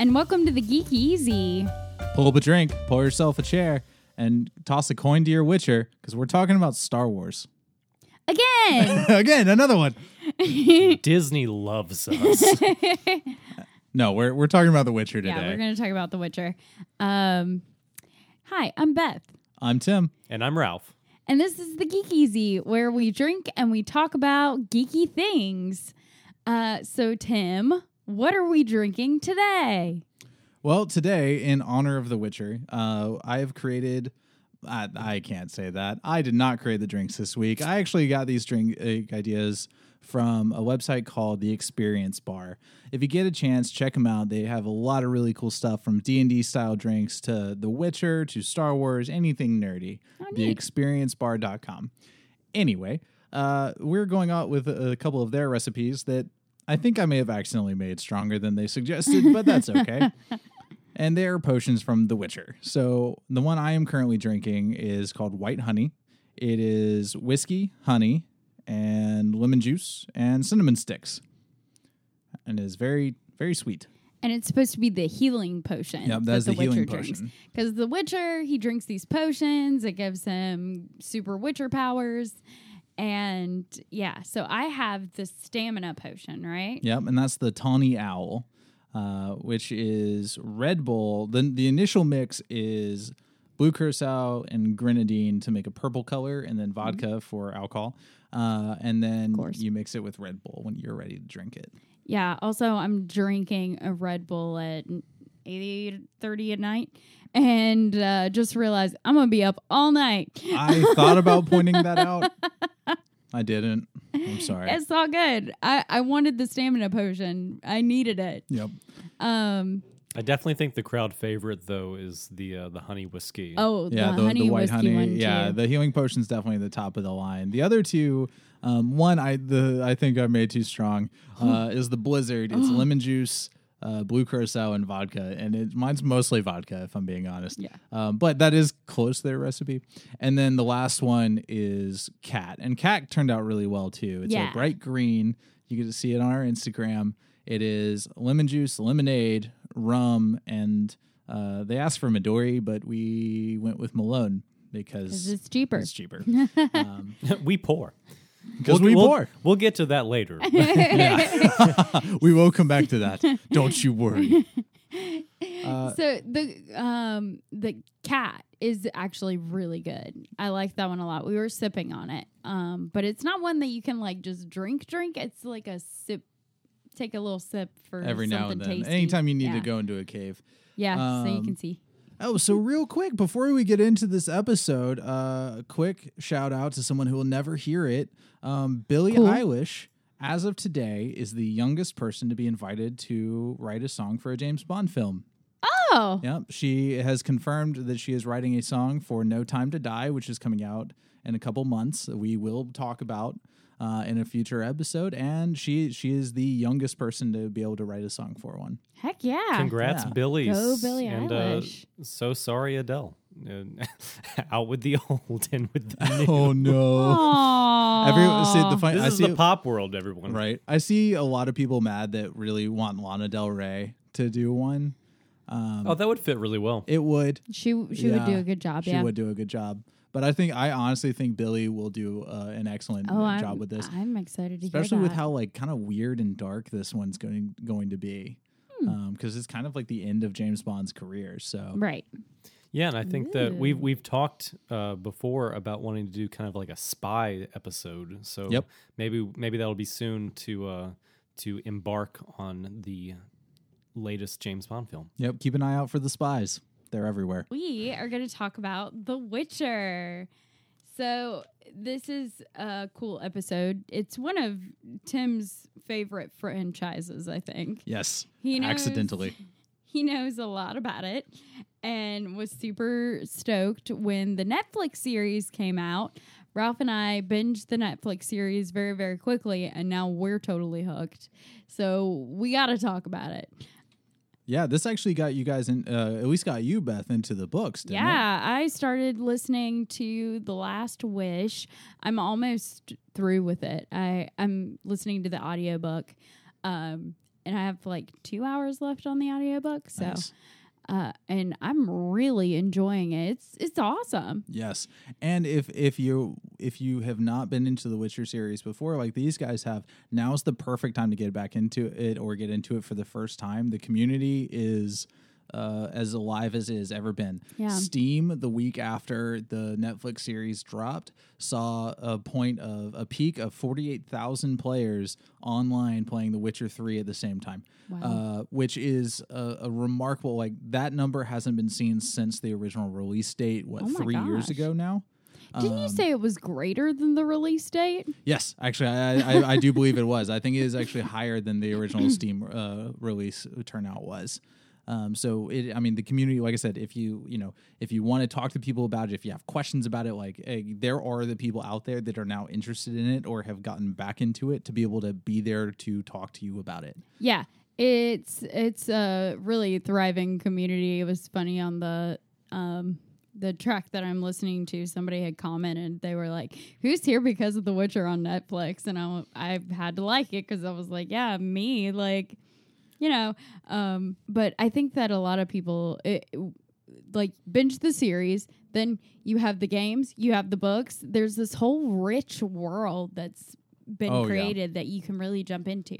and welcome to the Geek Easy. Pull up a drink, pour yourself a chair, and toss a coin to your Witcher because we're talking about Star Wars. Again, Again, another one. Disney loves us. No, we're we're talking about The Witcher today. yeah, we're going to talk about The Witcher. Um, hi, I'm Beth, I'm Tim. and I'm Ralph. and this is the Geek Easy, where we drink and we talk about geeky things. Uh, so, Tim, what are we drinking today? Well, today, in honor of The Witcher, uh, I have created. I, I can't say that. I did not create the drinks this week. I actually got these drink uh, ideas from a website called The Experience Bar. If you get a chance, check them out. They have a lot of really cool stuff from D and D style drinks to The Witcher to Star Wars, anything nerdy. neat. TheExperienceBar.com. Anyway, uh, we're going out with a couple of their recipes that I think I may have accidentally made stronger than they suggested, but that's okay. and they are potions from The Witcher. So the one I am currently drinking is called White Honey. It is whiskey, honey, and lemon juice and cinnamon sticks, and is very very sweet. And it's supposed to be the healing potion. Yep, that that the healing Witcher drinks. potion. Because the Witcher, he drinks these potions. It gives him super Witcher powers. And yeah, so I have the stamina potion, right? Yep, and that's the Tawny Owl, uh, which is Red Bull. The the initial mix is blue curacao and grenadine to make a purple color, and then vodka for alcohol. Uh, and then you mix it with Red Bull when you're ready to drink it. Yeah. Also, I'm drinking a Red Bull at 8 30 at night. And uh, just realized I'm going to be up all night. I thought about pointing that out. I didn't. I'm sorry. It's all good. I, I wanted the stamina potion. I needed it. Yep. Um. I definitely think the crowd favorite though is the uh, the honey whiskey. Oh, Yeah, the, the, honey the white whiskey honey. one yeah, too. the healing potion's definitely the top of the line. The other two, um, one I the I think I made too strong uh, is the Blizzard. It's lemon juice, uh, blue curacao, and vodka, and it mine's mostly vodka if I'm being honest. Yeah. Um, but that is close to their recipe. And then the last one is cat, and cat turned out really well too. It's Yeah. a bright green. You get to see it on our Instagram. It is lemon juice, lemonade, rum, and uh, they asked for Midori, but we went with Malone because it's cheaper. It's cheaper. Um, we pour. Because We'll- we we'll, pour. We'll get to that later. we will come back to that. Don't you worry. Uh, so the um the cat is actually really good. I like that one a lot. We were sipping on it. Um but it's not one that you can like just drink drink. It's like a sip take a little sip for Every now and then, tasty. anytime you need yeah. to go into a cave. Yeah, so you Um, can see. Oh, so real quick before we get into this episode, uh, a quick shout out to someone who will never hear it. Um, Billie Cool. Eilish, as of today, is the youngest person to be invited to write a song for a James Bond film. Oh. Yep, she has confirmed that she is writing a song for No Time to Die, which is coming out in a couple months. We will talk about uh, in a future episode, and she she is the youngest person to be able to write a song for one. Heck yeah. Congrats, Yeah. Billie. Go Billie and, Eilish. Uh, so sorry, Adele. Uh, out with the old and with the new. Oh no! everyone, see the fun, This I is see the pop world, everyone. right. I see a lot of people mad that really want Lana Del Rey to do one. Um, Oh, that would fit really well. it would. she she would do a good job, She yeah. would do a good job. But I think I honestly think Billie will do uh, an excellent oh, job I'm, with this. I'm excited to hear it. especially hear with how like kind of weird and dark this one's going going to be Hmm. because it's kind of like the end of james bond's career so Right. Yeah, and I think that we've we've talked uh, before about wanting to do kind of like a spy episode. So Yep. maybe maybe that'll be soon to uh, to embark on the latest James Bond film. yep keep an eye out for the spies they're everywhere we are going to talk about The Witcher. So, this is a cool episode. It's one of Tim's favorite franchises, I think. yes He knows, accidentally He knows a lot about it and was super stoked when the Netflix series came out. Ralph and I binged the Netflix series very, very quickly, and now we're totally hooked. So, we got to talk about it. Yeah this actually got you guys in uh, at least got you beth into the books didn't it? Yeah, I started listening to The Last Wish. I'm almost through with it. I I'm listening to the audiobook. Um and I have like two hours left on the audiobook. So, Nice. Uh, and I'm really enjoying it. It's it's awesome. Yes, and if if you if you have not been into the Witcher series before, like these guys have, now's the perfect time to get back into it or get into it for the first time. The community is uh, as alive as it has ever been. Yeah. Steam the week after the Netflix series dropped saw a point of a peak of forty eight thousand players online playing The Witcher three at the same time Wow. uh, which is a, a remarkable like that number hasn't been seen since the original release date what Oh three years ago now Didn't you say it was greater than the release date? yes actually i i, I do believe it was i think it is actually higher than the original steam uh, release turnout was um, so it, I mean, the community, like I said, if you, you know, if you want to talk to people about it, if you have questions about it, like eh, there are the people out there that are now interested in it or have gotten back into it to be able to be there to talk to you about it. Yeah, it's it's a really thriving community. It was funny on the um the track that I'm listening to. Somebody had commented. They were like, "Who's here because of The Witcher on Netflix?" And I I had to like it because I was like, "Yeah, me." Like, you know. Um, but I think that a lot of people it, like binge the series. Then you have the games, you have the books. There's this whole rich world that's been Oh, yeah. created that you can really jump into.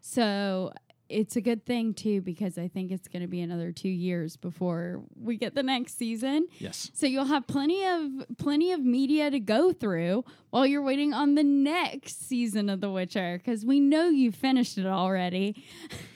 So it's a good thing too because I think it's going to be another two years before we get the next season. Yes. So you'll have plenty of plenty of media to go through while you're waiting on the next season of The Witcher because we know you finished it already.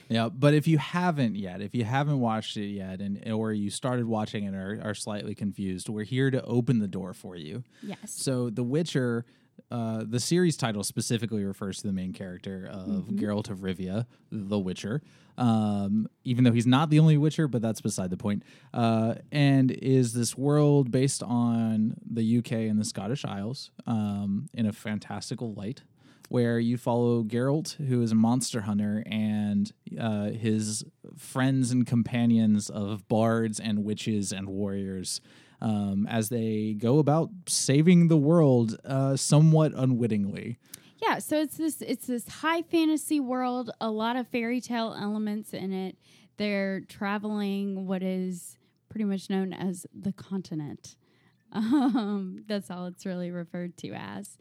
Yeah, but if you haven't yet, if you haven't watched it yet, and or you started watching it and are, are slightly confused, we're here to open the door for you. Yes. So, The Witcher, uh, the series title specifically refers to the main character of Geralt of Rivia, the Witcher. Um, even though he's not the only Witcher, but that's beside the point. Uh, and is this world based on the UK and the Scottish Isles um, in a fantastical light where you follow Geralt, who is a monster hunter, and uh, his friends and companions of bards and witches and warriors um, as they go about saving the world uh, somewhat unwittingly. Yeah, so it's this it's this high fantasy world, a lot of fairy tale elements in it. They're traveling what is pretty much known as the continent. Um, that's all it's really referred to as.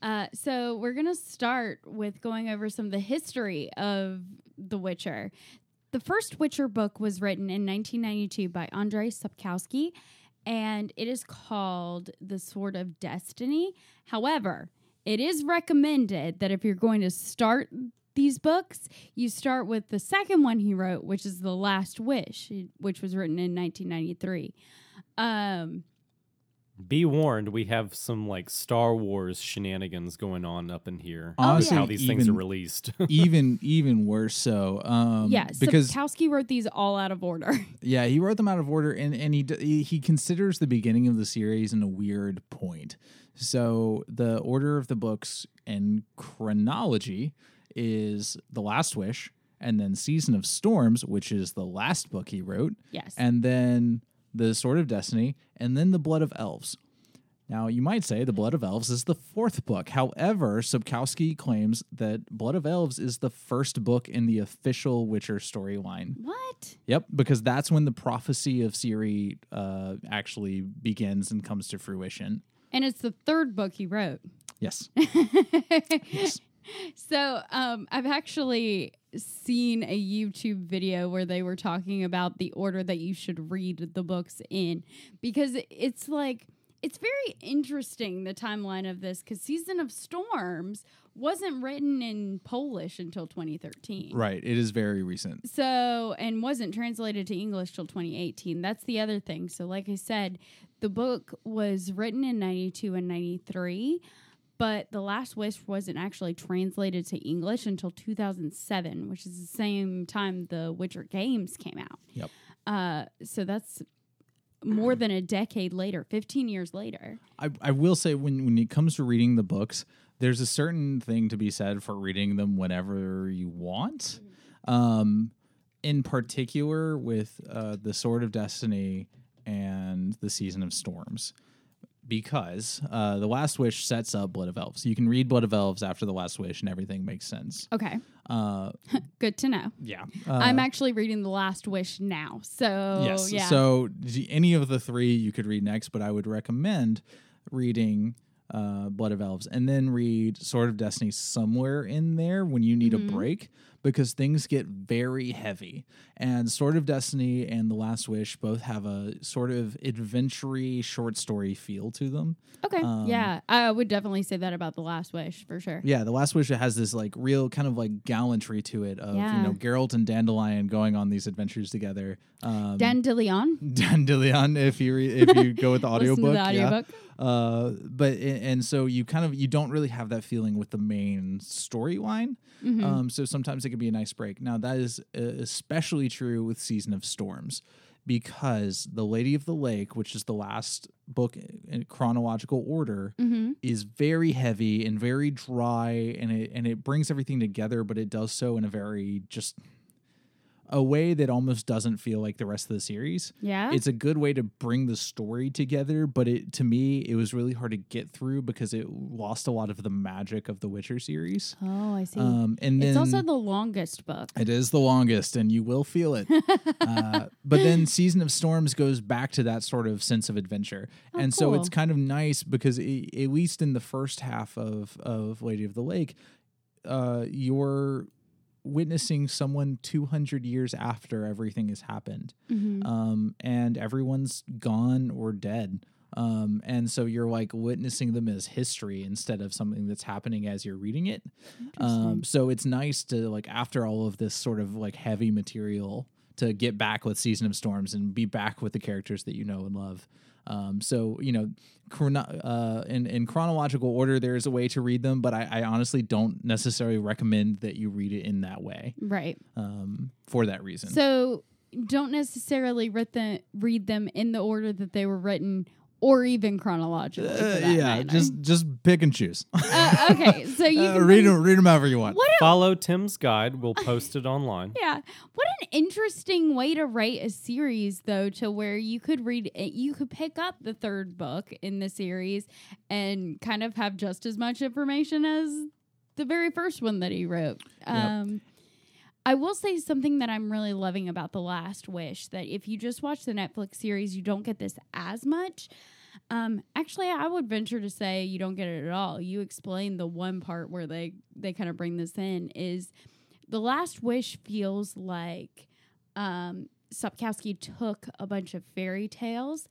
Uh, so we're gonna start with going over some of the history of The Witcher. The first Witcher book was written in 1992 by Andrzej Sapkowski, and it is called The Sword of Destiny. However, it is recommended that if you're going to start these books, you start with the second one he wrote, which is The Last Wish, which was written in 1993. Um, Be warned, we have some like Star Wars shenanigans going on up in here. Oh, with yeah. how these things are released. even even worse so um yeah, because Sapkowski wrote these all out of order. yeah he wrote them out of order and and he he, he considers the beginning of the series in a weird point so the order of the books and chronology is the last wish and then season of storms which is the last book he wrote yes. and then the Sword of Destiny, and then the Blood of Elves. Now, you might say the Blood of Elves is the fourth book. However, Sapkowski claims that Blood of Elves is the first book in the official Witcher storyline. what? Yep, because that's when the prophecy of Ciri uh, actually begins and comes to fruition. And it's the third book he wrote. Yes. So um, I've actually seen a YouTube video where they were talking about the order that you should read the books in because it's like it's very interesting the timeline of this because Season of Storms wasn't written in Polish until 2013. right. It is very recent. So, and wasn't translated to English till 2018. That's the other thing. So, like I said, the book was written in 92 and 93, but The Last Wish wasn't actually translated to English until 2007, which is the same time the Witcher games came out. Yep. Uh, so that's more than a decade later, 15 years later. I, I will say when when it comes to reading the books, there's a certain thing to be said for reading them whenever you want. Um, in particular, with uh, the Sword of Destiny and the Season of Storms, because uh, the Last Wish sets up Blood of Elves. You can read Blood of Elves after the Last Wish, and everything makes sense. Okay, Uh, good to know. yeah, uh, I'm actually reading The Last Wish now, so yes. yeah. So d- any of the three you could read next, but I would recommend reading uh, Blood of Elves and then read Sword of Destiny somewhere in there when you need Mm-hmm. a break because things get very heavy. And Sword of Destiny and The Last Wish both have a sort of adventure short story feel to them. okay, um, yeah, I would definitely say that about The Last Wish for sure. Yeah, The Last Wish has this like real kind of like gallantry to it of you know Geralt and Dandelion going on these adventures together. Um, Dandelion. Dandelion, if you re- if you go with the Listen to audiobook, yeah. Uh, but and so you kind of you don't really have that feeling with the main storyline. Mm-hmm. Um, so sometimes it can be a nice break. Now that is uh, especially true with Season of Storms because the Lady of the Lake, which is the last book in chronological order, Mm-hmm. is very heavy and very dry, and it and it brings everything together, but it does so in a very just a way that almost doesn't feel like the rest of the series. Yeah. It's a good way to bring the story together, but it to me it was really hard to get through because it lost a lot of the magic of the Witcher series. oh, I see. Um, and then it's also the longest book. it is the longest, and you will feel it. uh, but then Season of Storms goes back to that sort of sense of adventure, and so it's kind of nice because i at least in the first half of of Lady of the Lake, uh, you're witnessing someone 200 years after everything has happened Mhm. um, and everyone's gone or dead. Um, and so you're like witnessing them as history instead of something that's happening as you're reading it. Um, so it's nice to like after all of this sort of like heavy material to get back with Season of Storms and be back with the characters that you know and love. Um, so you know, chrono- uh, in in chronological order, there is a way to read them, but I, I honestly don't necessarily recommend that you read it in that way Right. um, for that reason. So don't necessarily read, the, read them in the order that they were written or even chronologically. Uh, yeah, matter. just just pick and choose. Uh, okay, so you Uh, can read bring- them, read them however you want. What a, Follow Tim's guide. We'll post it online. yeah, what an interesting way to write a series, though, to where you could read, it, you could pick up the third book in the series and kind of have just as much information as the very first one that he wrote. Um, I will say something that I'm really loving about The Last Wish that if you just watch the Netflix series, you don't get this as much. Um, actually, I would venture to say you don't get it at all. You explain the one part where they they kind of bring this in is the Last Wish feels like um, Sapkowski took a bunch of fairy tales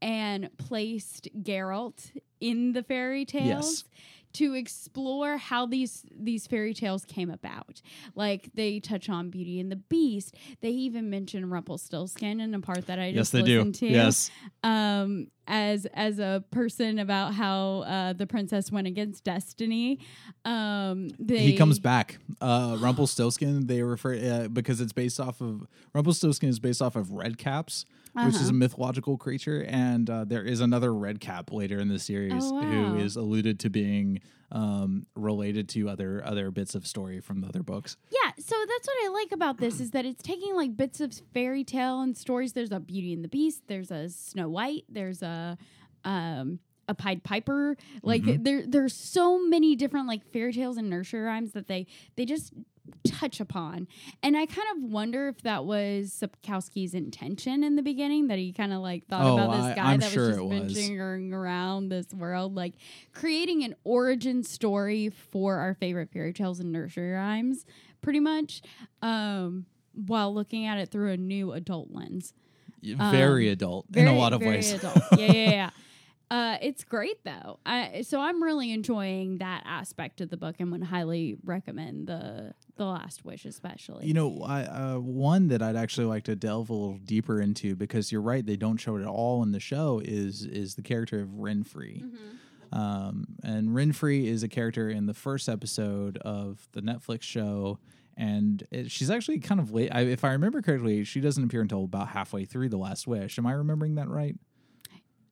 and placed Geralt in the fairy tales to explore how these these fairy tales came about. Like they touch on Beauty and the Beast. They even mention Rumpelstiltskin in a part that I Yes, just they do. listened to. Yes. Um, as as a person about how uh, the princess went against destiny. Um, they, he comes back. Uh, Rumpelstiltskin. They refer uh, because it's based off of Rumpelstiltskin is based off of Red Caps, which is Uh-huh. a mythological creature, and uh, there is another Red Cap later in the series Oh, wow. is alluded to being um, related to other other bits of story from the other books. Yeah, so that's what I like about this is that it's taking like bits of fairy tale and stories. There's a Beauty and the Beast. There's a Snow White. There's a um a Pied Piper. Like Mm-hmm. there there's so many different like fairy tales and nursery rhymes that they they just touch upon. And I kind of wonder if that was Sapkowski's intention in the beginning that he kind of like thought Oh, about this guy I'm that sure was just venturing around this world, like creating an origin story for our favorite fairy tales and nursery rhymes, pretty much, um, while looking at it through a new adult lens. Very adult in a lot of Um, very ways. adult. Yeah, yeah, yeah. Uh, it's great though. I so I'm really enjoying that aspect of the book and would highly recommend the the Last Wish, especially. You know, I, uh, one that I'd actually like to delve a little deeper into because you're right, they don't show it at all in the show. Is is the character of Renfri, um, and Renfri is a character in the first episode of the Netflix show, and it, she's actually kind of late. I, if I remember correctly, she doesn't appear until about halfway through the Last Wish. Am I remembering that right?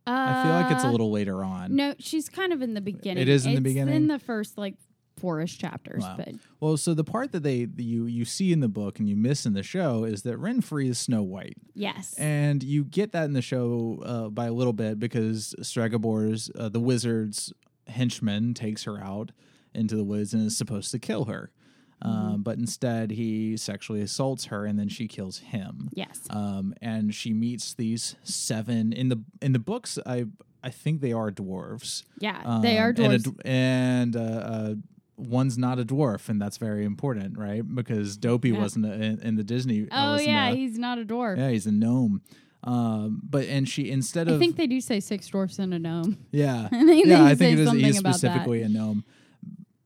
I feel like it's a Uh, little later on. No, she's kind of in the beginning. It is in the beginning? In the first like four-ish chapters. Wow. But Well, so the part that they that you you see in the book and you miss in the show is that Renfri is Snow White, yes, and you get that in the show uh, by a little bit because Stregobor's uh, the wizard's henchman takes her out into the woods and is supposed to kill her, um, but instead he sexually assaults her and then she kills him. yes, um, and she meets these seven in the in the books. I I think they are dwarves. yeah, they are Um, and a dwarves. and, uh, uh, one's not a dwarf, and that's very important, right? Because Dopey Yeah. wasn't a, in, in the Disney. uh, oh yeah, a- he's not a dwarf. yeah, he's a gnome. Um, but and she instead of I think they do say six dwarfs and a gnome. yeah I think yeah I think it is, he something is about that. specifically a gnome.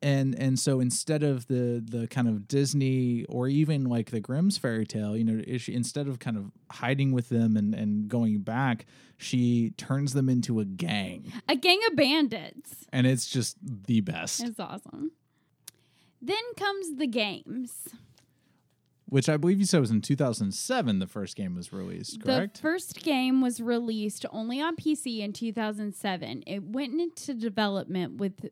And and so instead of the the kind of Disney or even like the Grimm's fairy tale, you know, is she, instead of kind of hiding with them and and going back, she turns them into a gang, A gang of bandits. and it's just the best. It's awesome. Then comes the games. Which I believe you said was in 2007. The first game was released, correct? The first game was released only on PC in 2007. It went into development with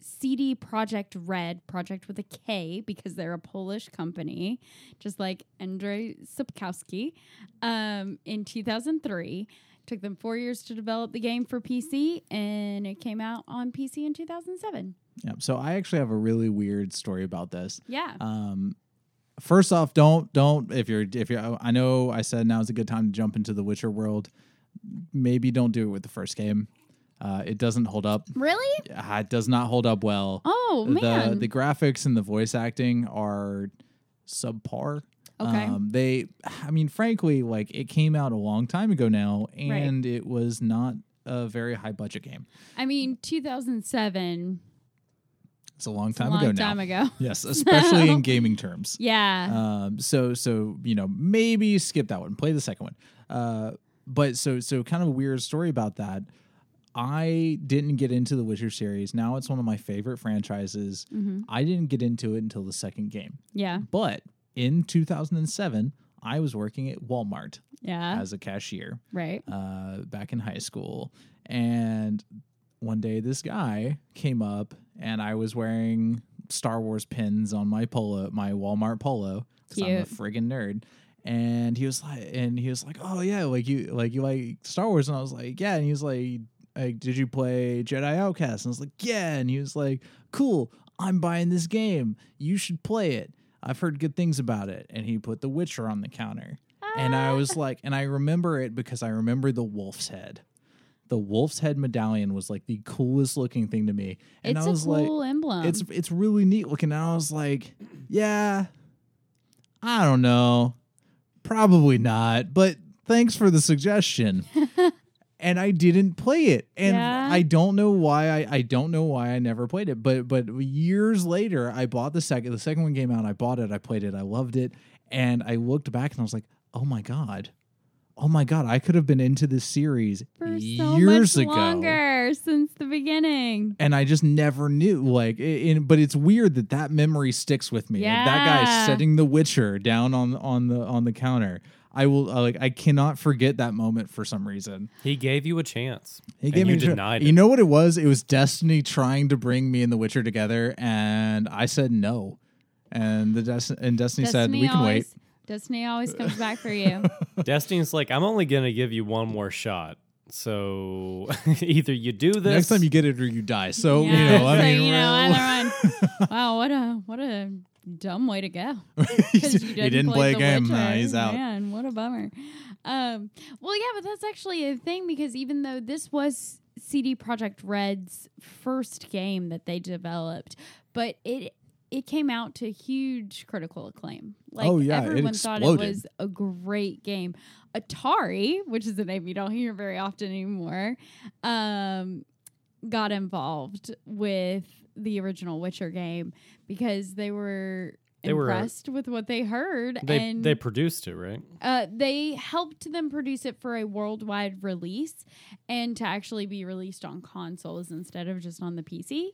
CD Projekt Red, project with a K because they're a Polish company, just like Andrzej Sapkowski, um, in 2003. Took them four years to develop the game for PC, and it came out on PC in 2007. Yeah. So I actually have a really weird story about this. Yeah. Um, first off, don't don't if you're if you're I know I said now is a good time to jump into the Witcher world. Maybe don't do it with the first game. Uh, it doesn't hold up. really? Uh, It does not hold up well. Oh, the man. the graphics and the voice acting are subpar. Okay. Um, they, I mean, frankly, like it came out a long time ago now, and it was not a very high budget game. I mean, 2007, It's a long it's a time long ago time now. ago. Yes, especially in gaming terms. Yeah. Um, so so you know maybe skip that one, play the second one. Uh, but so so kind of a weird story about that. I didn't get into the Witcher series. Now it's one of my favorite franchises. Mhm. I didn't get into it until the second game. Yeah. But in 2007, I was working at Walmart Yeah. as a cashier right. uh, back in high school. And one day, this guy came up, and I was wearing Star Wars pins on my polo, my Walmart polo, because I'm a friggin' nerd. And he was like, and he was like, oh yeah, like you, like you like Star Wars, and I was like, yeah. And he was like, like, did you play Jedi Outcast? And I was like, yeah. And he was like, cool, I'm buying this game. You should play it. I've heard good things about it. And he put The Witcher on the counter. And I ah. was like, and I remember it because I remember the wolf's head. The wolf's head medallion was like the coolest looking thing to me. And it's I was a like, cool emblem. it's it's really neat looking. And I was like, yeah, I don't know, probably not, but thanks for the suggestion. and I didn't play it, and Yeah? I don't know why. I, I don't know why I never played it. But but years later, I bought the second. The second one came out. I bought it. I played it. I loved it. And I looked back and I was like, oh my god. Oh my god, I could have been into this series for so years much ago longer since the beginning. and I just never knew. Like, i- in, but it's weird that that memory sticks with me. Like, that guy setting the Witcher down on on the on the counter. I will uh, like. I cannot forget that moment for some reason. He gave you a chance. He and gave you me a tr- denied You know what it was? It was Destiny trying to bring me and the Witcher together, and I said no. And the Des- and Destiny, said we can wait. Always, Destiny always comes back for you. Destiny's like, I'm only gonna give you one more shot. So either you do this Next time you get it or you die. So Yeah, you know, I so, mean, you know, either one. wow, what a what a dumb way to go. he 'Cause you didn't play a The game. Witcher. Nah, he's out. Man, what a bummer. Um, well, yeah, but that's actually a thing because even though this was CD Projekt Red's first game that they developed, but it it came out to huge critical acclaim. Like Oh, yeah, it everyone thought it was a great game. Atari, which is a name you don't hear very often anymore, um, got involved with the original Witcher game because they were They were- impressed with what they heard they and they produced it, right? uh, they helped them produce it for a worldwide release and to actually be released on consoles instead of just on the PC.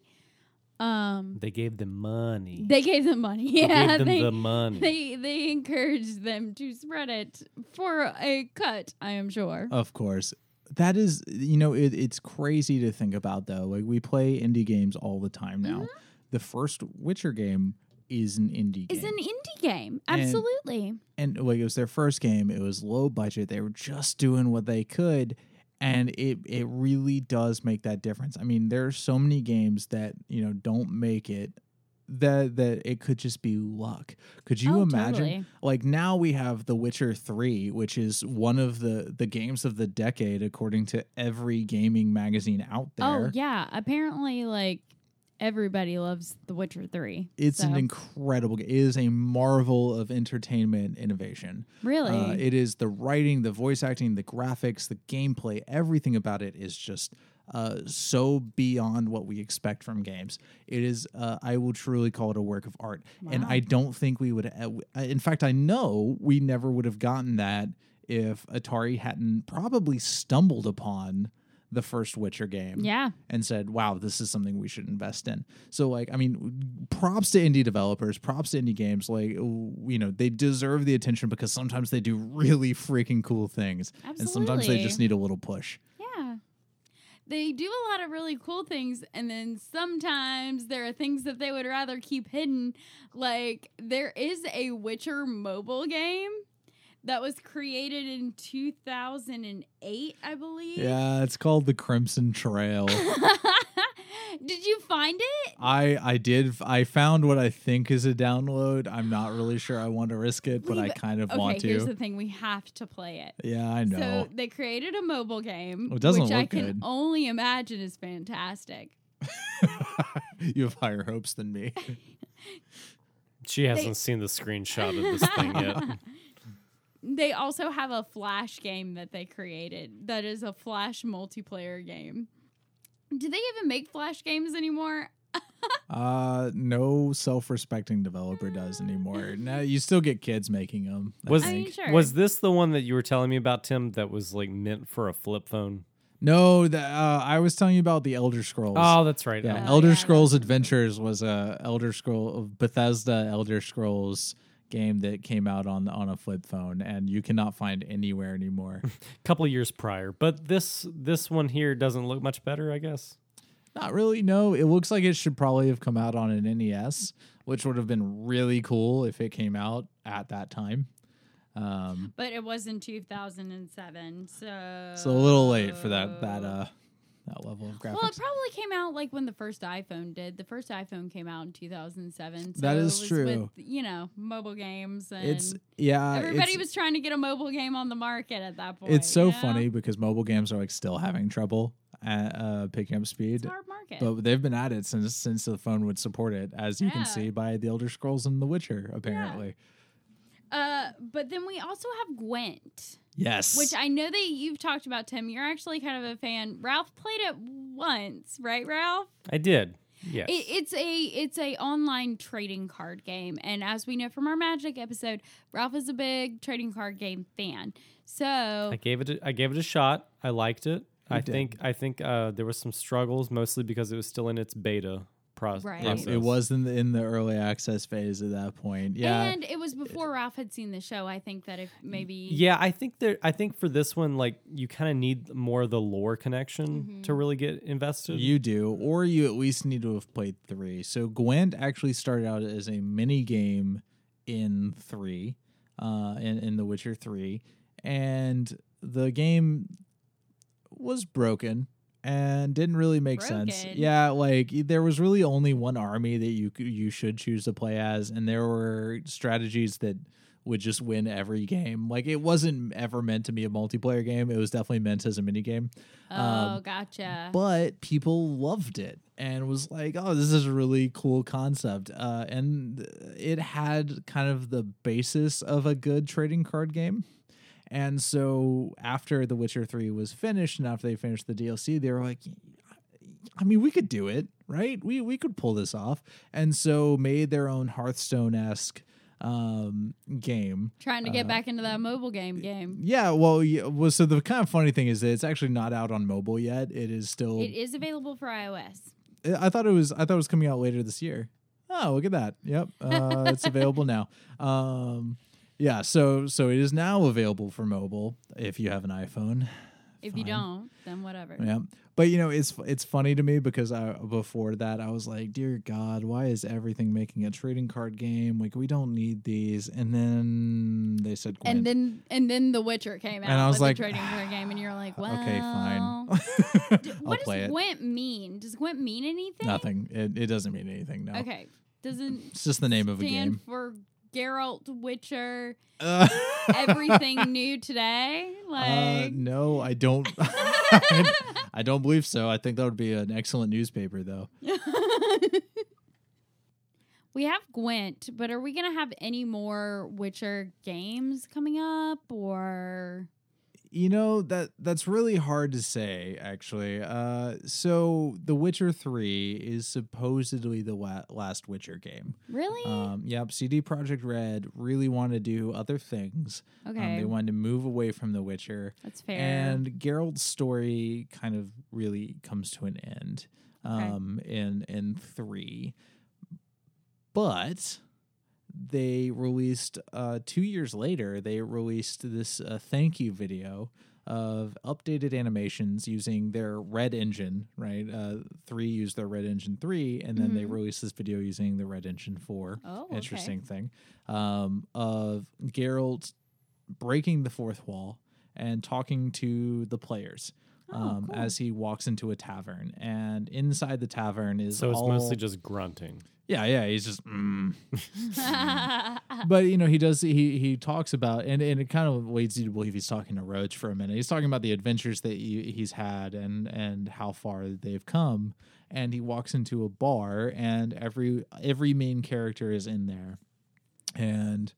Um, They gave them money. they gave them money. They Yeah, gave them they, the money. they they encouraged them to spread it for a cut. I am sure. Of course. That is, you know, it, it's crazy to think about though. Like we play indie games all the time now. the first Witcher game is an indie It's game. an indie game. And- Absolutely. and like it was their first game. It was low budget. They were just doing what they could, and it it really does make that difference. I mean, there are so many games that you know don't make it. That that it could just be luck. Could you Oh, imagine? totally. Like now we have The Witcher Three, which is one of the the games of the decade according to every gaming magazine out oh, there. Oh yeah. Apparently, like everybody loves The Witcher Three. It's an incredible. ga- It is a marvel of entertainment innovation. really. Uh, it is the writing, the voice acting, the graphics, the gameplay, everything about it is just uh, so beyond what we expect from games. It is, uh, I will truly call it a work of art. And I don't think we would, uh, in fact, I know we never would have gotten that if Atari hadn't probably stumbled upon the first Witcher game yeah. and said, "Wow, this is something we should invest in." So, like, I mean, props to indie developers, props to indie games. Like, you know, they deserve the attention because sometimes they do really freaking cool things, and sometimes they just need a little push. Yeah. They do a lot of really cool things, and then sometimes there are things that they would rather keep hidden. Like, there is a Witcher mobile game that was created in 2008, I believe. Yeah, it's called the Crimson Trail. Did you find it? I I did I found what I think is a download. I'm not really sure I want to risk it, but I kind of Okay, want here's to. the thing we have to play it. yeah, I know. So they created a mobile game, Oh, it doesn't which I can good. only imagine is fantastic. you have higher hopes than me. She hasn't seen the screenshot of this thing yet. They also have a Flash game that they created that is a Flash multiplayer game. Do they even make Flash games anymore? Uh, no self-respecting developer does anymore. Now you still get kids making them. Was I mean, sure. was this the one that you were telling me about, Tim? That was like meant for a flip phone. No, the, uh, I was telling you about the Elder Scrolls. Oh, that's right. yeah, Oh, Elder yeah, Scrolls Adventures was a Elder Scroll Bethesda Elder Scrolls game that came out on on a flip phone, and you cannot find anywhere anymore. A couple of years prior, but this this one here doesn't look much better. I guess. Not really. No, it looks like it should probably have come out on an NES, which would have been really cool if it came out at that time. Um, But it was in 2007, so so a little late for that that uh that level of graphics. Well, it probably came out like when the first iPhone did. The first iPhone came out in 2007. So That it is was true. With, you know, mobile games and it's yeah. everybody it's, was trying to get a mobile game on the market at that point. It's so you know? funny because mobile games are like still having trouble at uh, picking up speed. hard market. But they've been at it since since the phone would support it, as you can see by the Elder Scrolls and The Witcher, apparently. Uh, but then we also have Gwent, Yes. which I know that you've talked about, Tim. You're actually kind of a fan. Ralph played it once, right, Ralph? I did. Yes. It, it's a it's a online trading card game, and as we know from our Magic episode, Ralph is a big trading card game fan. So I gave it. A, I gave it a shot. I liked it. I did. think. I think uh, there was some struggles, mostly because it was still in its beta pro- Right. process. it, it was in the in the early access phase at that point. Yeah. and it was before Ralph had seen the show. I think that if maybe Yeah, I think there. I think for this one, like you kind of need more of the lore connection to really get invested. You do, or you at least need to have played three. So Gwent actually started out as a mini game in three, uh, in in The Witcher three, and the game was broken and didn't really make sense. Yeah, like there was really only one army that you you should choose to play as, and there were strategies that would just win every game. Like it wasn't ever meant to be a multiplayer game. It was definitely meant as a mini game oh, um, gotcha. but people loved it and was like, "Oh, this is a really cool concept." Uh, and it had kind of the basis of a good trading card game. And so after The Witcher 3 was finished and after they finished the DLC, they were like, I mean, we could do it, right? We we could pull this off. And so made their own Hearthstone-esque um game Trying to get back into that mobile game game. yeah well yeah, well so the kind of funny thing is that it's actually not out on mobile yet it is still It is available for iOS. I thought it was. I thought it was coming out later this year. Oh, look at that! Yep, uh, it's available now. Um, yeah, so so it is now available for mobile if you have an iPhone. If you don't, then whatever. Yeah, but you know, it's it's funny to me because I before that I was like, dear God, why is everything making a trading card game? Like we don't need these. And then they said, Gwent. And then and then The Witcher came out And I was with like, a trading card game, and you're like, well, okay, fine, d- I'll what does it. Gwent mean? Does Gwent mean anything? Nothing. It it doesn't mean anything. No. Okay. Doesn't It's just the name of a game. for Geralt Witcher. Uh, Everything new today, Uh, like. no, I don't. I don't believe so. I think that would be an excellent newspaper, though. we have Gwent, but are we gonna have any more Witcher games coming up, or You know that that's really hard to say, actually. Uh, so, The Witcher Three is supposedly the wa- last Witcher game. really? Um, yep, CD Projekt Red really wanted to do other things. Um, okay, they wanted to move away from The Witcher, that's fair. and Geralt's story kind of really comes to an end Okay. um, in in three. But they released uh, two years later. They released this uh, thank you video of updated animations using their Red Engine. Right, uh, three used their Red Engine three, and then they Mhm. released this video using the Red Engine four oh, okay. interesting thing um, of Geralt breaking the fourth wall and talking to the players Oh, um, cool. as he walks into a tavern. And inside the tavern is So it's all- mostly just grunting. Yeah, yeah. He's just. Mm. but you know he does he he talks about and, and it kind of leads you to believe he's talking to Roach for a minute. He's talking about the adventures that he, he's had and and how far they've come. And he walks into a bar and every every main character is in there, and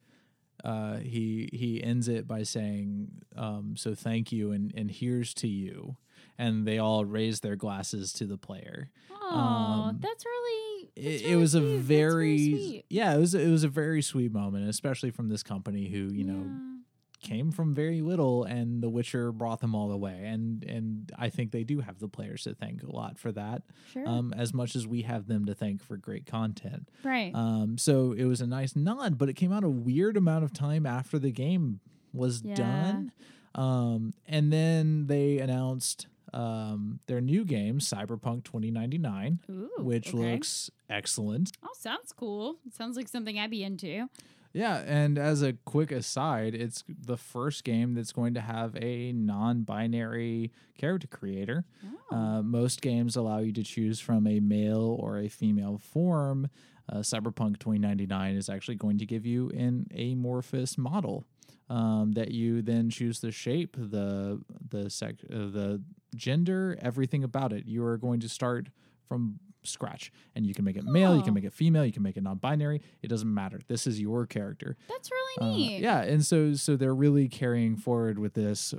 uh, he he ends it by saying, um, "So thank you and and here's to you." And they all raise their glasses to the player oh, Um, that's really. It, it was a sweet. Very, yeah it was it was a very sweet moment especially from this company who you know came from very little and the witcher brought them all the way and and i think they do have the players to thank a lot for that Sure. um as much as we have them to thank for great content right. um so it was a nice nod but it came out a weird amount of time after the game was Yeah. done um and then they announced um their new game cyberpunk 2099 Ooh, which okay. looks excellent Oh, sounds cool. Sounds like something I'd be into. Yeah, and as a quick aside, it's the first game that's going to have a non-binary character creator. Oh. Uh, most games allow you to choose from a male or a female form. Uh, Cyberpunk 2099 is actually going to give you an amorphous model um, that you then choose the shape, the the sec, uh, the gender, everything about it. You are going to start from scratch, and you can make it male, you Oh. can make it female, you can make it non-binary. It doesn't matter. This is your character. That's really Uh, neat. yeah, and so so they're really carrying forward with this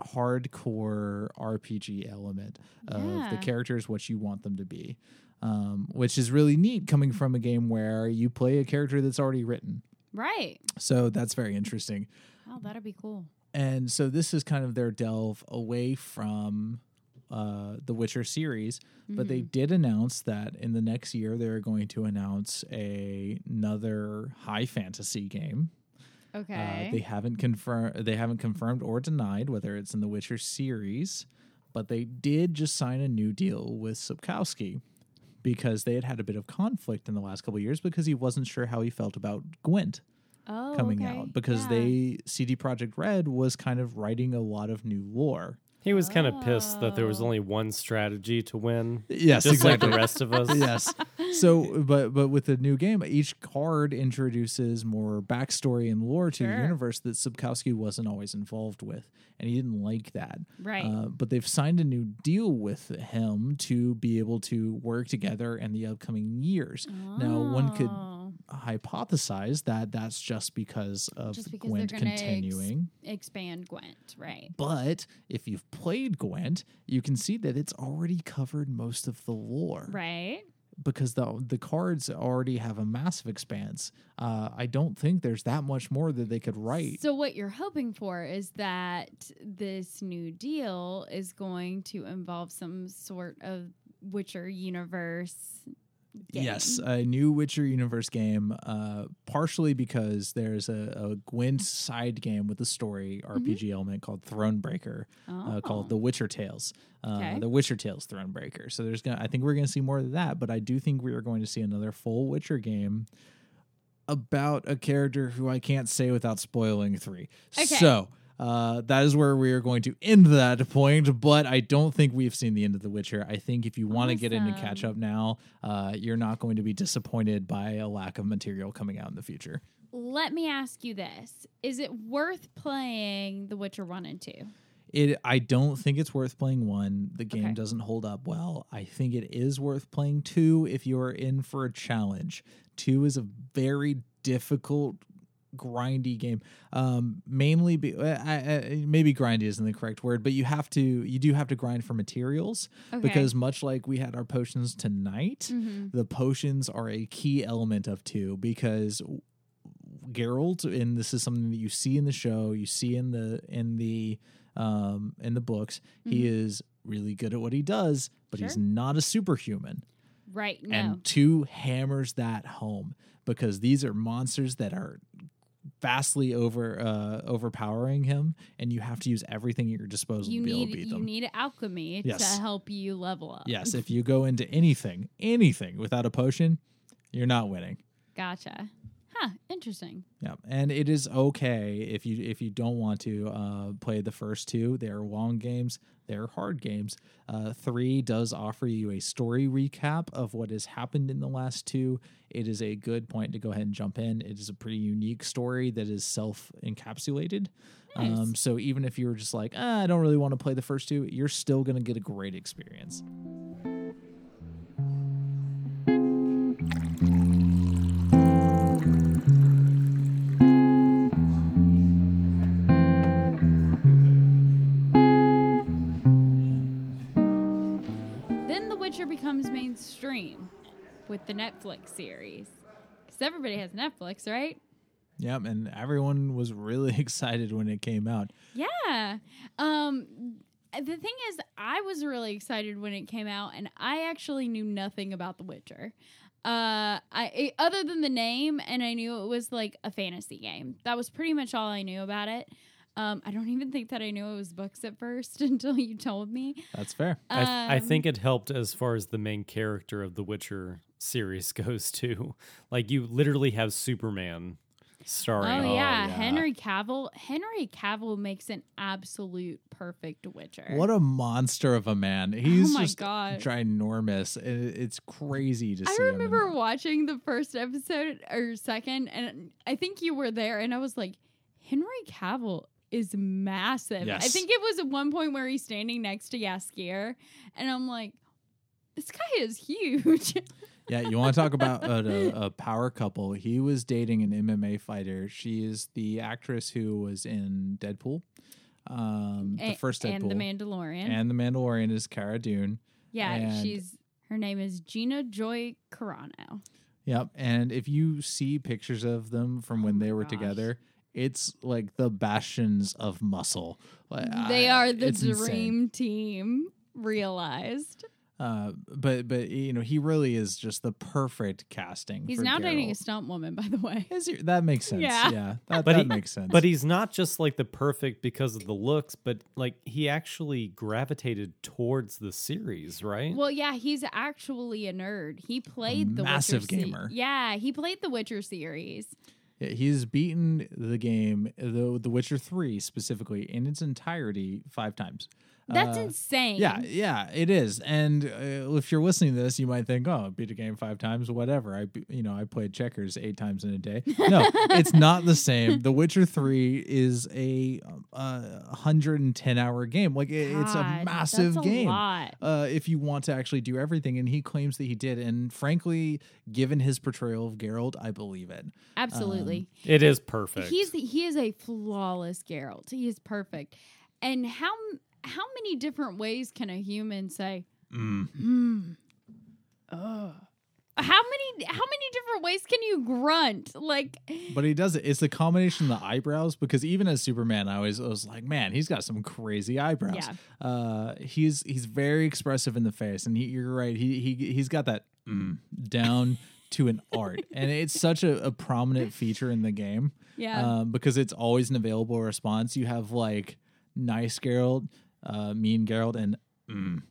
hardcore RPG element of the Yeah. characters what you want them to be, um, which is really neat coming from a game where you play a character that's already written. Right. So that's very interesting. Oh, that'd be cool. And so this is kind of their delve away from uh, the Witcher series, but they Mm-hmm. did announce that in the next year they're going to announce a, another high fantasy game. Okay. Uh, they haven't confirmed they haven't confirmed or denied whether it's in the Witcher series, but they did just sign a new deal with Sapkowski because they had had a bit of conflict in the last couple of years because he wasn't sure how he felt about Gwent oh, coming okay. out because Yeah. they CD Projekt Red was kind of writing a lot of new lore. He was kind of pissed that there was Oh. only one strategy to win, Yes, just like the rest of us. yes. So, but but with the new game, each card introduces more backstory and lore to the universe that Sapkowski wasn't always involved with, and he didn't like that. Right. Uh, but they've signed a new deal with him to be able to work together in the upcoming years. Now, one could Oh. Hypothesize that that's just because of Just because Gwent they're ex- continuing. expand Gwent, right? But if you've played Gwent, you can see that it's already covered most of the lore Right. because the the cards already have a massive expanse. Uh, I don't think there's that much more that they could write. So what you're hoping for is that this new deal is going to involve some sort of Witcher universe game. Yes, a new Witcher universe game. Uh, partially because there's a, a Gwent side game with a story RPG element called Thronebreaker, uh, called Oh. The Witcher Tales. Uh, Okay. The Witcher Tales Thronebreaker. So there's gonna. I think we're gonna see more of that, but I do think we are going to see another full Witcher game about a character who I can't say without spoiling three. Okay. So. Uh, that is where we are going to end that point, but I don't think we've seen the end of The Witcher. I think if you want to get into catch up now, uh, you're not going to be disappointed by a lack of material coming out in the future. Let me ask you this: Is it worth playing The Witcher one and two? It, I don't think it's worth playing one. The game Okay. doesn't hold up well. I think it is worth playing two if you are in for a challenge. Two is a very difficult, grindy game. Um, mainly, be, uh, I, I, maybe grindy isn't the correct word, but you have to, you do have to grind for materials Okay. because much like we had our potions tonight, Mhm. the potions are a key element of two because Geralt, and this is something that you see in the show, you see in the in the um in the books, he is really good at what he does, but he's not a superhuman. right? No. And two hammers that home because these are monsters that are vastly over uh overpowering him and you have to use everything at your disposal you to be able need to beat you need alchemy Yes. to help you level up. yes, if you go into anything, anything without a potion, you're not winning. Gotcha. Huh. Interesting. Yeah, and it is okay if you if you don't want to uh, play the first two. They are long games. They're hard games. Uh, three does offer you a story recap of what has happened in the last two. It is a good point to go ahead and jump in. It is a pretty unique story that is self encapsulated. Um, so even if you were just like, ah, I don't really want to play the first two, you're still going to get a great experience. Becomes mainstream with the Netflix series. Because everybody has Netflix, right? Yep, and everyone was really excited when it came out. Yeah. Um the thing is I was really excited when it came out and I actually knew nothing about The Witcher. Uh I other than the name and I knew it was like a fantasy game. That was pretty much all I knew about it. Um I don't even think that I knew it was books at first until you told me. That's fair. I, th- I Um, think it helped as far as the main character of the Witcher series goes too. Like you literally have Superman starring. Oh, yeah. yeah. Henry Cavill. Henry Cavill makes an absolute perfect Witcher. What a monster of a man. He's Oh my just God. ginormous. It- It's crazy to I see him. in remember that. watching the first episode or second, and I think you were there, and I was like, Henry Cavill is massive. I think it was at one point where he's standing next to Jaskier, and I'm like, this guy is huge. Yeah, you want to talk about a, a, a power couple? He was dating an MMA fighter. She is the actress who was in Deadpool, um, the first Deadpool, and the Mandalorian. and the Mandalorian is Cara Dune. yeah, and- she's her name is Gina Joy Carano. Yep. And if you see pictures of them from Oh when my they were gosh. together, it's like the bastions of muscle. Like, They I- are the it's insane. dream team. Realized Uh, but but you know he really is just the perfect casting. he's for now dating a stunt woman, by the way. Is he- that makes sense. Yeah. Yeah, that, But that he- makes sense. But he's not just like the perfect because of the looks, but like he actually gravitated towards the series, right? Well, yeah, he's actually a nerd. He played the massive Witcher se- gamer. yeah, he played the Witcher series. He's beaten the game, the The Witcher Three specifically, in its entirety five times. That's Uh, insane. Yeah, yeah, it is. And uh, if you're listening to this, you might think, "Oh, I beat a game five times, whatever." I, you know, I played checkers eight times in a day. No, it's not the same. The Witcher Three is a uh, 110 hour game. Like it- it's a God, massive that's a game. lot. Uh, if you want to actually do everything, and he claims that he did, and frankly, given his portrayal of Geralt, I believe it. Absolutely. it is perfect. He's he is a flawless Geralt. He is perfect. And how how many different ways can a human say, Mm. "Hmm, ugh"? How many how many different ways can you grunt? Like But he does it. It's the combination of the eyebrows because even as Superman, I always I was like, man, he's got some crazy eyebrows. Yeah. Uh, he's he's very expressive in the face, and he, you're right. He he he's got that mm, down to an art, and it's such a, a prominent feature in the game Yeah. um, because it's always an available response. You have like nice Geralt, uh, mean Geralt, and mm.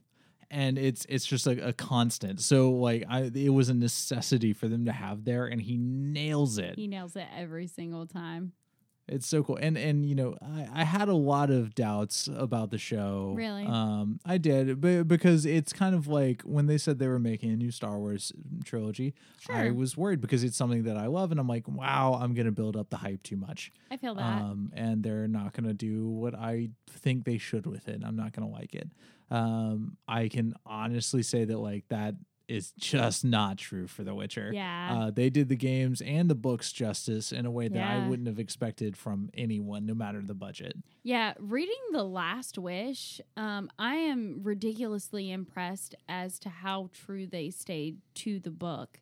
and it's it's just like a constant. So like I, it was a necessity for them to have there, and he nails it. he nails it every single time. It's so cool, and and you know I, I had a lot of doubts about the show. Really? um, I did, but because it's kind of like when they said they were making a new Star Wars trilogy, I was worried because it's something that I love, and I'm like, wow, I'm gonna build up the hype too much. I feel that. Um, and they're not going to do what I think they should with it. I'm not going to like it. Um, I can honestly say that like that is just not true for The Witcher. yeah. Uh, they did the games and the books justice in a way that I wouldn't have expected from anyone, no matter the budget. Yeah, reading The Last Wish, um, I am ridiculously impressed as to how true they stayed to the book,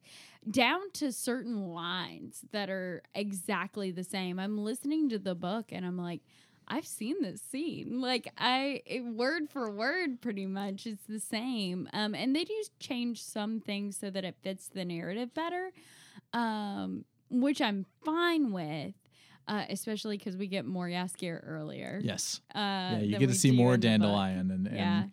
down to certain lines that are exactly the same. I'm listening to the book and I'm like, I've seen this scene. Like I it, word for word pretty much it's the same. Um and they do change some things so that it fits the narrative better. Um which I'm fine with. Uh, especially because we get more Jaskier earlier. Yes. Uh, yeah, you get to see more in dandelion in, in, Yeah.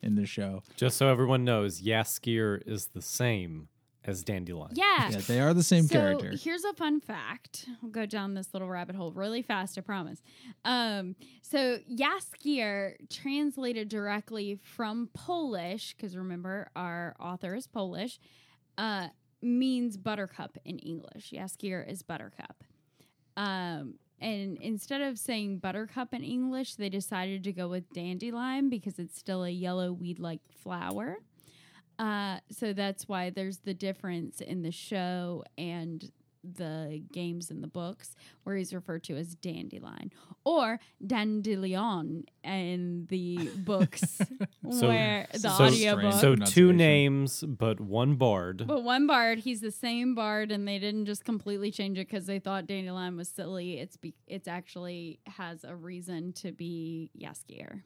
in the show. Just so everyone knows, Jaskier is the same as Dandelion. Yeah. Yeah, they are the same so character. Here's a fun fact. I'll go down this little rabbit hole really fast, I promise. Um, so Jaskier translated directly from Polish, because remember our author is Polish, uh, means buttercup in English. Jaskier is buttercup. Um, and instead of saying buttercup in English, they decided to go with dandelion because it's still a yellow weed like flower. Uh, so that's why there's the difference in the show and the games and the books, where he's referred to as dandelion or dandelion in the books, So- where the so- audiobook. So two names, but one bard. But one bard, he's the same bard, and they didn't just completely change it because they thought dandelion was silly. It's be- it's actually has a reason to be Jaskier.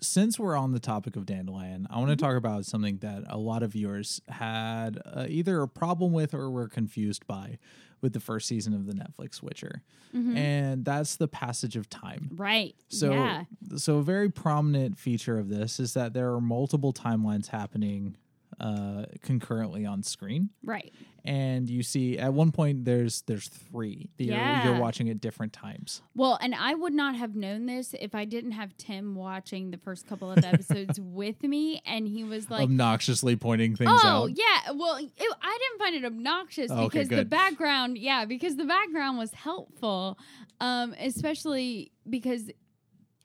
Since we're on the topic of dandelion, I want Mm-hmm. to talk about something that a lot of viewers had uh, either a problem with or were confused by with the first season of the Netflix Witcher, and that's the passage of time. Right. So, yeah. so a very prominent feature of this is that there are multiple timelines happening uh, concurrently on screen, Right. and you see at one point there's there's three that you're, Yeah. you're watching at different times. Well, and I would not have known this if I didn't have Tim watching the first couple of episodes with me, and he was like, obnoxiously pointing things Oh out. yeah, well, it, I didn't find it obnoxious Okay, because the background, yeah, because the background was helpful, um, especially because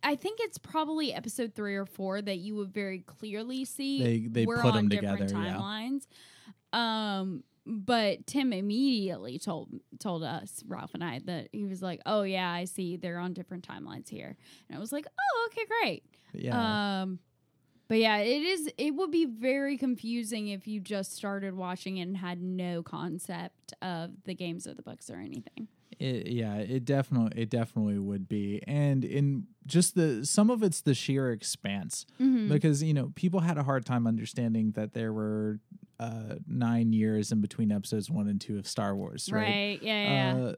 I think it's probably episode three or four that you would very clearly see They- they we're put on 'em different together, yeah. timelines. Um, but Tim immediately told told us Ralph and I that he was like, "Oh yeah, I see they're on different timelines here," and I was like, "Oh okay, great." Yeah. Um, but yeah, it is. It would be very confusing if you just started watching it and had no concept of the games or the books or anything. It, yeah, it definitely it definitely would be, and in just the some of it's the sheer expanse Mm-hmm. because you know people had a hard time understanding that there were uh, nine years in between episodes one and two of Star Wars, right? Right? Yeah. Yeah. Uh,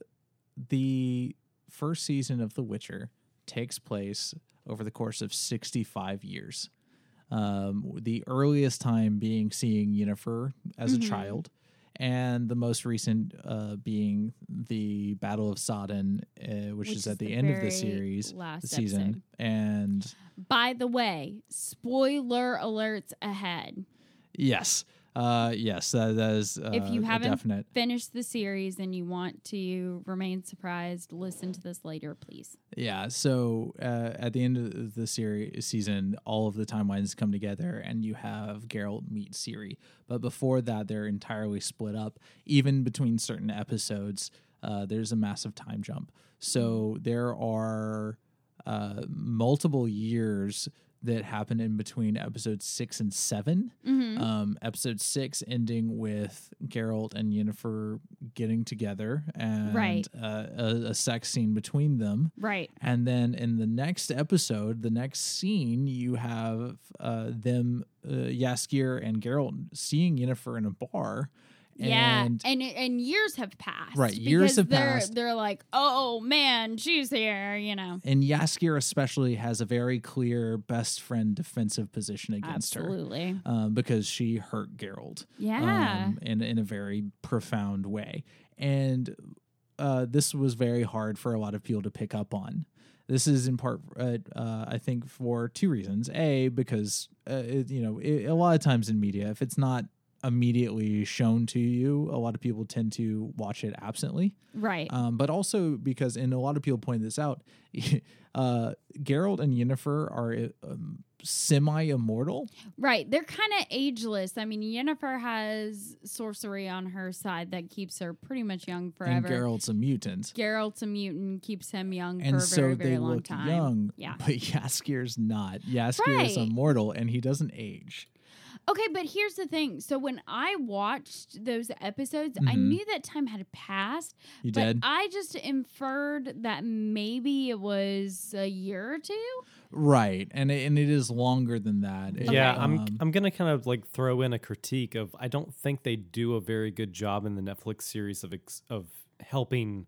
the first season of The Witcher takes place over the course of sixty five years. Um, the earliest time being seeing Yennefer as Mhm. a child, and the most recent uh, being the Battle of Sodden, uh, which, is at the, end of the series last season. episode. And By the way, spoiler alerts ahead. yes, uh, yes, that, that is uh, if you haven't definite. finished the series and you want to remain surprised, listen to this later, please. Yeah, so uh, at the end of the series season, all of the timelines come together, and you have Geralt meet Ciri. But before that, they're entirely split up. Even between certain episodes, uh, there's a massive time jump. So there are uh, multiple years that happened in between episodes six and 7 Mhm. Um, episode six ending with Geralt and Yennefer getting together and Right. uh, a, a sex scene between them. right. And then in the next episode, the next scene, you have uh, them, uh, Jaskier and Geralt, seeing Yennefer in a bar. Yeah, And and and years have passed. Right, years have they're, passed. They're like, oh man, she's here. You know, and Jaskier especially has a very clear best friend defensive position against her. absolutely. Um, because she hurt Geralt. Yeah, um, in in a very profound way. And uh, this was very hard for a lot of people to pick up on. This is in part, uh, uh, I think, for two reasons. A, because uh, it, you know, it, a lot of times in media, if it's not immediately shown to you, a lot of people tend to watch it absently. right. Um, but also because, and a lot of people point this out, uh, Geralt and Yennefer are um, semi-immortal. Right. They're kind of ageless. I mean, Yennefer has sorcery on her side that keeps her pretty much young forever. And Geralt's a mutant. Geralt's a mutant, keeps him young and for a so very, very they long look time. young. Yeah. But Jaskier's not. Jaskier is immortal and he doesn't age. Okay, but here's the thing. So when I watched those episodes, I Mhm. knew that time had passed. You but dead? I just inferred that maybe it was a year or two. right. And it, and it is longer than that. It- Yeah, I'm um, I'm gonna kind of like throw in a critique of I don't think they do a very good job in the Netflix series of ex- of helping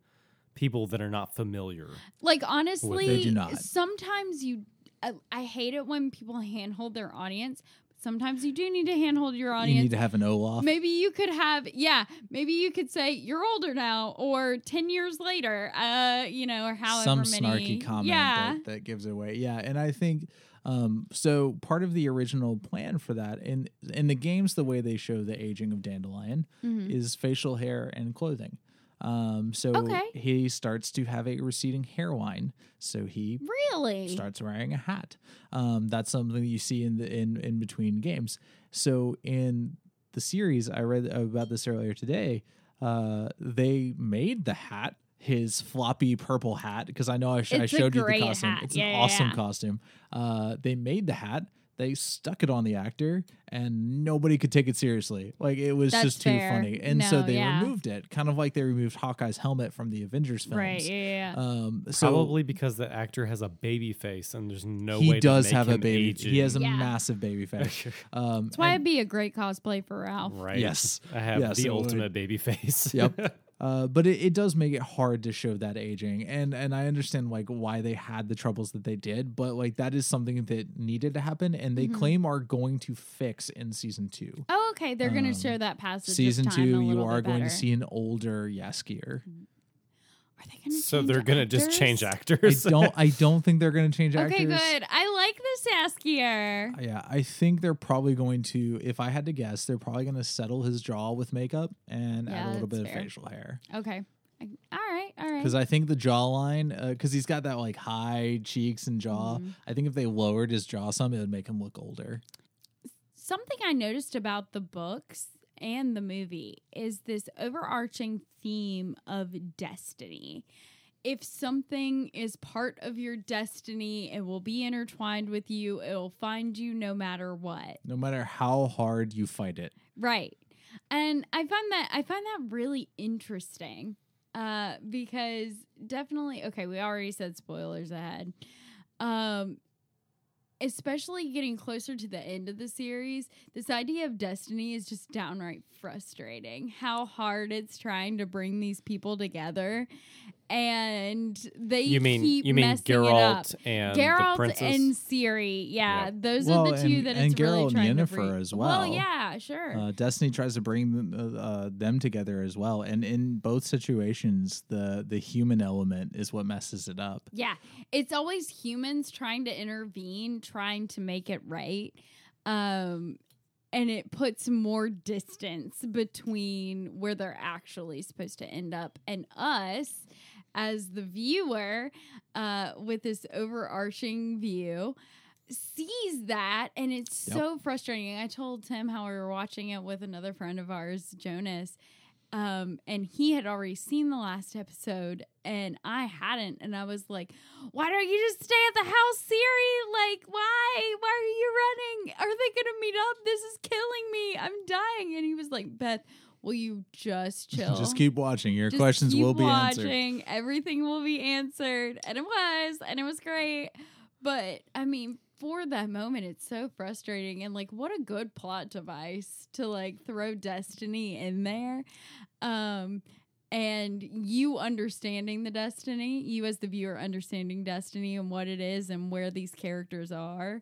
people that are not familiar. Like honestly, They do not. sometimes you. I, I hate it when people handhold their audience. Sometimes you do need to handhold your audience. you need to have an Olaf. Maybe you could have, yeah. Maybe you could say you're older now, or ten years later, uh, you know, or however Some many. snarky comment Yeah, that, that gives it away. Yeah. And I think um, so part of the original plan for that in in the games the way they show the aging of Dandelion Mhm. is facial hair and clothing. Um, so Okay. he starts to have a receding hairline. So he really. starts wearing a hat. Um, that's something that you see in the in in between games. So in the series, I read about this earlier today. Uh, they made the hat his floppy purple hat because I know I, sh- I showed you the costume. hat. It's Yeah, an yeah, awesome yeah. costume. Uh, they made the hat. They stuck it on the actor, and nobody could take it seriously. Like it was That's just too fair. funny, and so they yeah. removed it, kind of like they removed Hawkeye's helmet from the Avengers films. Right. Yeah. yeah. Um, so Probably because the actor has a baby face and there's no way. he way does to make have a baby. aging. He has a Yeah. massive baby face. Um, That's why and- it'd be a great cosplay for Ralph. right. Yes. I have Yes, the it would. ultimate baby face. Yep. Uh, but it, it does make it hard to show that aging, and and I understand like why they had the troubles that they did, but like that is something that needed to happen, and they Mhm. claim are going to fix in season two. Oh, okay. They're going Um, to show that passage. of season time a two, you are bit going to see an older Jaskier. Are they going to? so they're gonna just change I actors. don't. I don't think they're going to change actors. Okay, good. I like this Jaskier. Yeah, I think they're probably going to. If I had to guess, they're probably going to settle his jaw with makeup and add a little bit fair. of facial hair. Okay. I- All right. All right. Because I think the jawline, because he's got that like high cheeks and jaw. Mhm. I think if they lowered his jaw some, it would make him look older. Something I noticed about the books and the movie is this overarching theme of destiny. If something is part of your destiny, it will be intertwined with you. It will find you no matter what. No matter how hard you fight it. Right. And I find that I find that really interesting. Uh because definitely okay, we already said spoilers ahead. Um especially getting closer to the end of the series, this idea of destiny is just downright frustrating. How hard it's trying to bring these people together and they you mean keep you mean messing it up. Geralt and the Geralt princess? and Ciri, yeah, Yep. those Well, are the two and- that and it's really Geralt and trying to Yennefer bring. as Well, well. yeah, sure. Uh, Destiny tries to bring them, uh, uh, them together as well, and in both situations, the the human element is what messes it up. Yeah, it's always humans trying to intervene, trying to make it right. Um and it puts more distance between where they're actually supposed to end up and us as the viewer uh with this overarching view sees that and it's Yep. so frustrating. I told Tim how we were watching it with another friend of ours, Jonas. Um, and he had already seen the last episode and I hadn't. And I was like, why don't you just stay at the house, Ciri? Like, why? Why are you running? Are they going to meet up? This is killing me. I'm dying. And he was like, Beth, will you just chill? Just keep watching. Your Just questions will be answered. Everything will be answered. And it was. And it was great. But I mean, for that moment, it's so frustrating. And like, what a good plot device to like throw Destiny in there. Um, and you understanding the destiny, you as the viewer understanding destiny and what it is and where these characters are.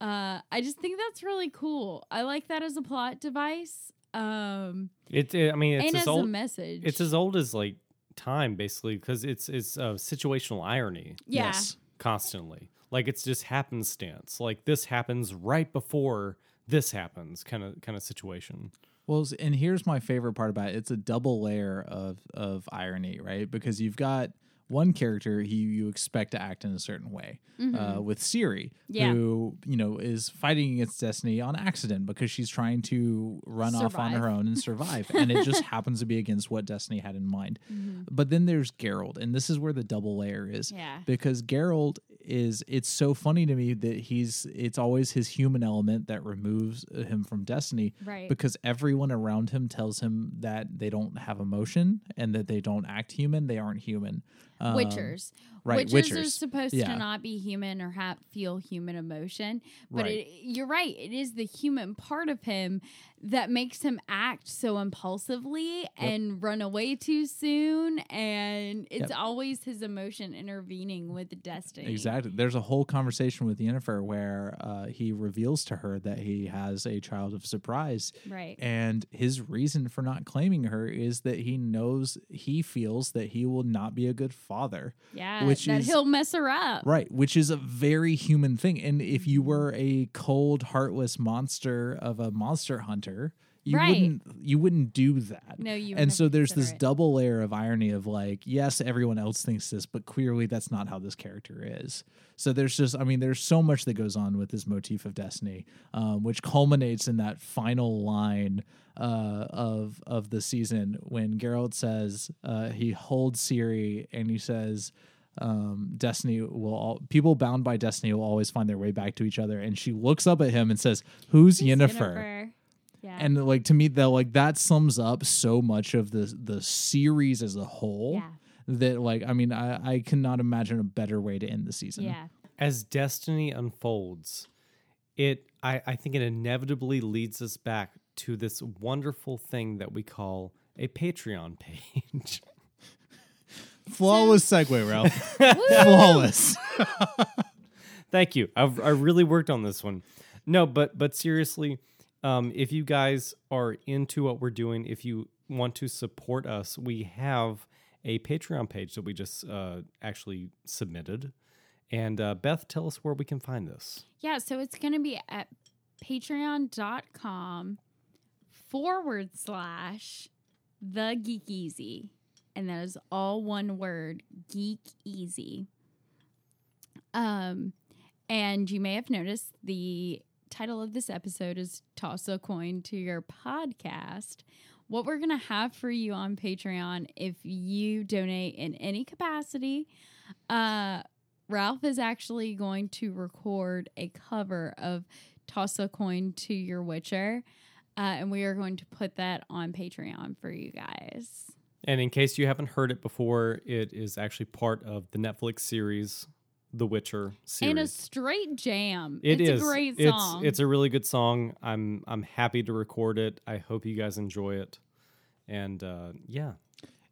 Uh, I just think that's really cool. I like that as a plot device. Um, It, it- I mean, it's and as as old. a message. It's as old as like time, basically, because it's it's uh, situational irony yeah. Yes. constantly. Like it's just happenstance. Like this happens right before this happens, kind of kind of situation. Well, and here's my favorite part about it. It's a double layer of of irony, right? Because you've got one character who you expect to act in a certain way, uh, with Ciri, Mm-hmm. Yeah. who you know is fighting against Destiny on accident because she's trying to run off on her own and survive, and it just happens to be against what Destiny had in mind. But then there's Geralt, and this is where the double layer is Yeah. because Geralt is it's so funny to me that he's it's always his human element that removes him from destiny Right. because everyone around him tells him that they don't have emotion and that they don't act human they aren't human Um, Um, Witchers. Right, Witchers, are Witchers. supposed Yeah. to not be human or have feel human emotion. But Right. it, you're right. It is the human part of him that makes him act so impulsively and run away too soon. And it's Yep. always his emotion intervening with destiny. Exactly. There's a whole conversation with Yennefer where uh, he reveals to her that he has a child of surprise, Right. and his reason for not claiming her is that he knows he feels that he will not be a good father. Yeah. Which that is- he'll mess her up. Right, which is a very human thing. And if you were a cold, heartless monster of a monster hunter, you Right. wouldn't you wouldn't do that. No, you and so there's this it. double layer of irony of like, yes, everyone else thinks this, but clearly that's not how this character is. So there's just, I mean, there's so much that goes on with this motif of destiny, um, which culminates in that final line uh, of of the season when Geralt says uh, he holds Ciri and he says. Um, destiny will all people bound by destiny will always find their way back to each other. And she looks up at him and says, "Who's Who's Yennefer?" Yeah. and like to me that like that sums up so much of the the series as a whole yeah. that like i mean i i cannot imagine a better way to end the season Yeah. As destiny unfolds, it I, I think it inevitably leads us back to this wonderful thing that we call a Patreon page. Flawless segue ralph flawless Thank you. I've I really worked on this one. No, but but seriously, um, if you guys are into what we're doing, if you want to support us, we have a Patreon page that we just uh, actually submitted. And uh, Beth, tell us where we can find this. Yeah, so it's going to be at patreon.com forward slash the geek easy. And that is all one word geek easy. Um, and you may have noticed the title of this episode is Toss a Coin to Your Podcast. What we're going to have for you on Patreon if you donate in any capacity, uh, Ralph is actually going to record a cover of Toss a Coin to Your Witcher. Uh, and we are going to put that on Patreon for you guys. And in case you haven't heard it before, it is actually part of the Netflix series, The Witcher series. And a straight jam. It it's is. a great It's song. it's a really good song. I'm I'm happy to record it. I hope you guys enjoy it. And uh, yeah,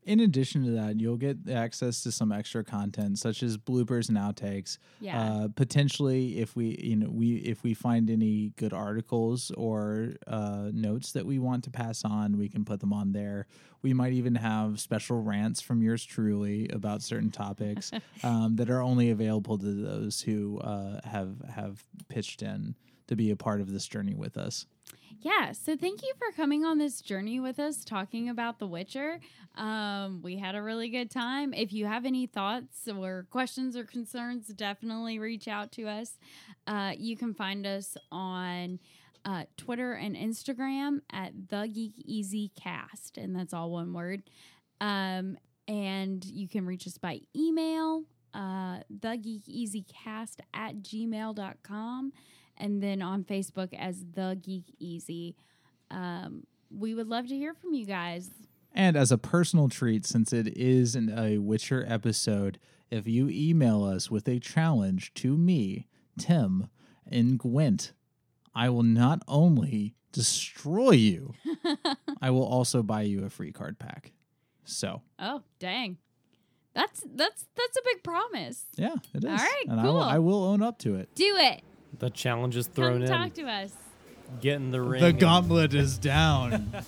in addition to that you'll get access to some extra content such as bloopers and outtakes yeah. uh, potentially if we you know we if we find any good articles or uh, notes that we want to pass on we can put them on there we might even have special rants from yours truly about certain topics um, that are only available to those who uh, have have pitched in to be a part of this journey with us Yeah, so thank you for coming on this journey with us talking about The Witcher. Um, we had a really good time. If you have any thoughts or questions or concerns, definitely reach out to us. Uh, you can find us on uh, Twitter and Instagram at the Geek Easy Cast, and that's all one word. Um, and you can reach us by email, uh, the Geek Easy Cast at gmail.com, and then on Facebook as the Geek Easy. Um, we would love to hear from you guys. And as a personal treat, since it is an, a Witcher episode, if you email us with a challenge to me, Tim, and Gwent, I will not only destroy you, I will also buy you a free card pack. So, Oh, dang. That's that's that's a big promise. yeah, it is. All right, and I, will, cool. I will own up to it. Do it. The challenge is Come thrown in. talk to us. Get in the ring. The and- gauntlet is down.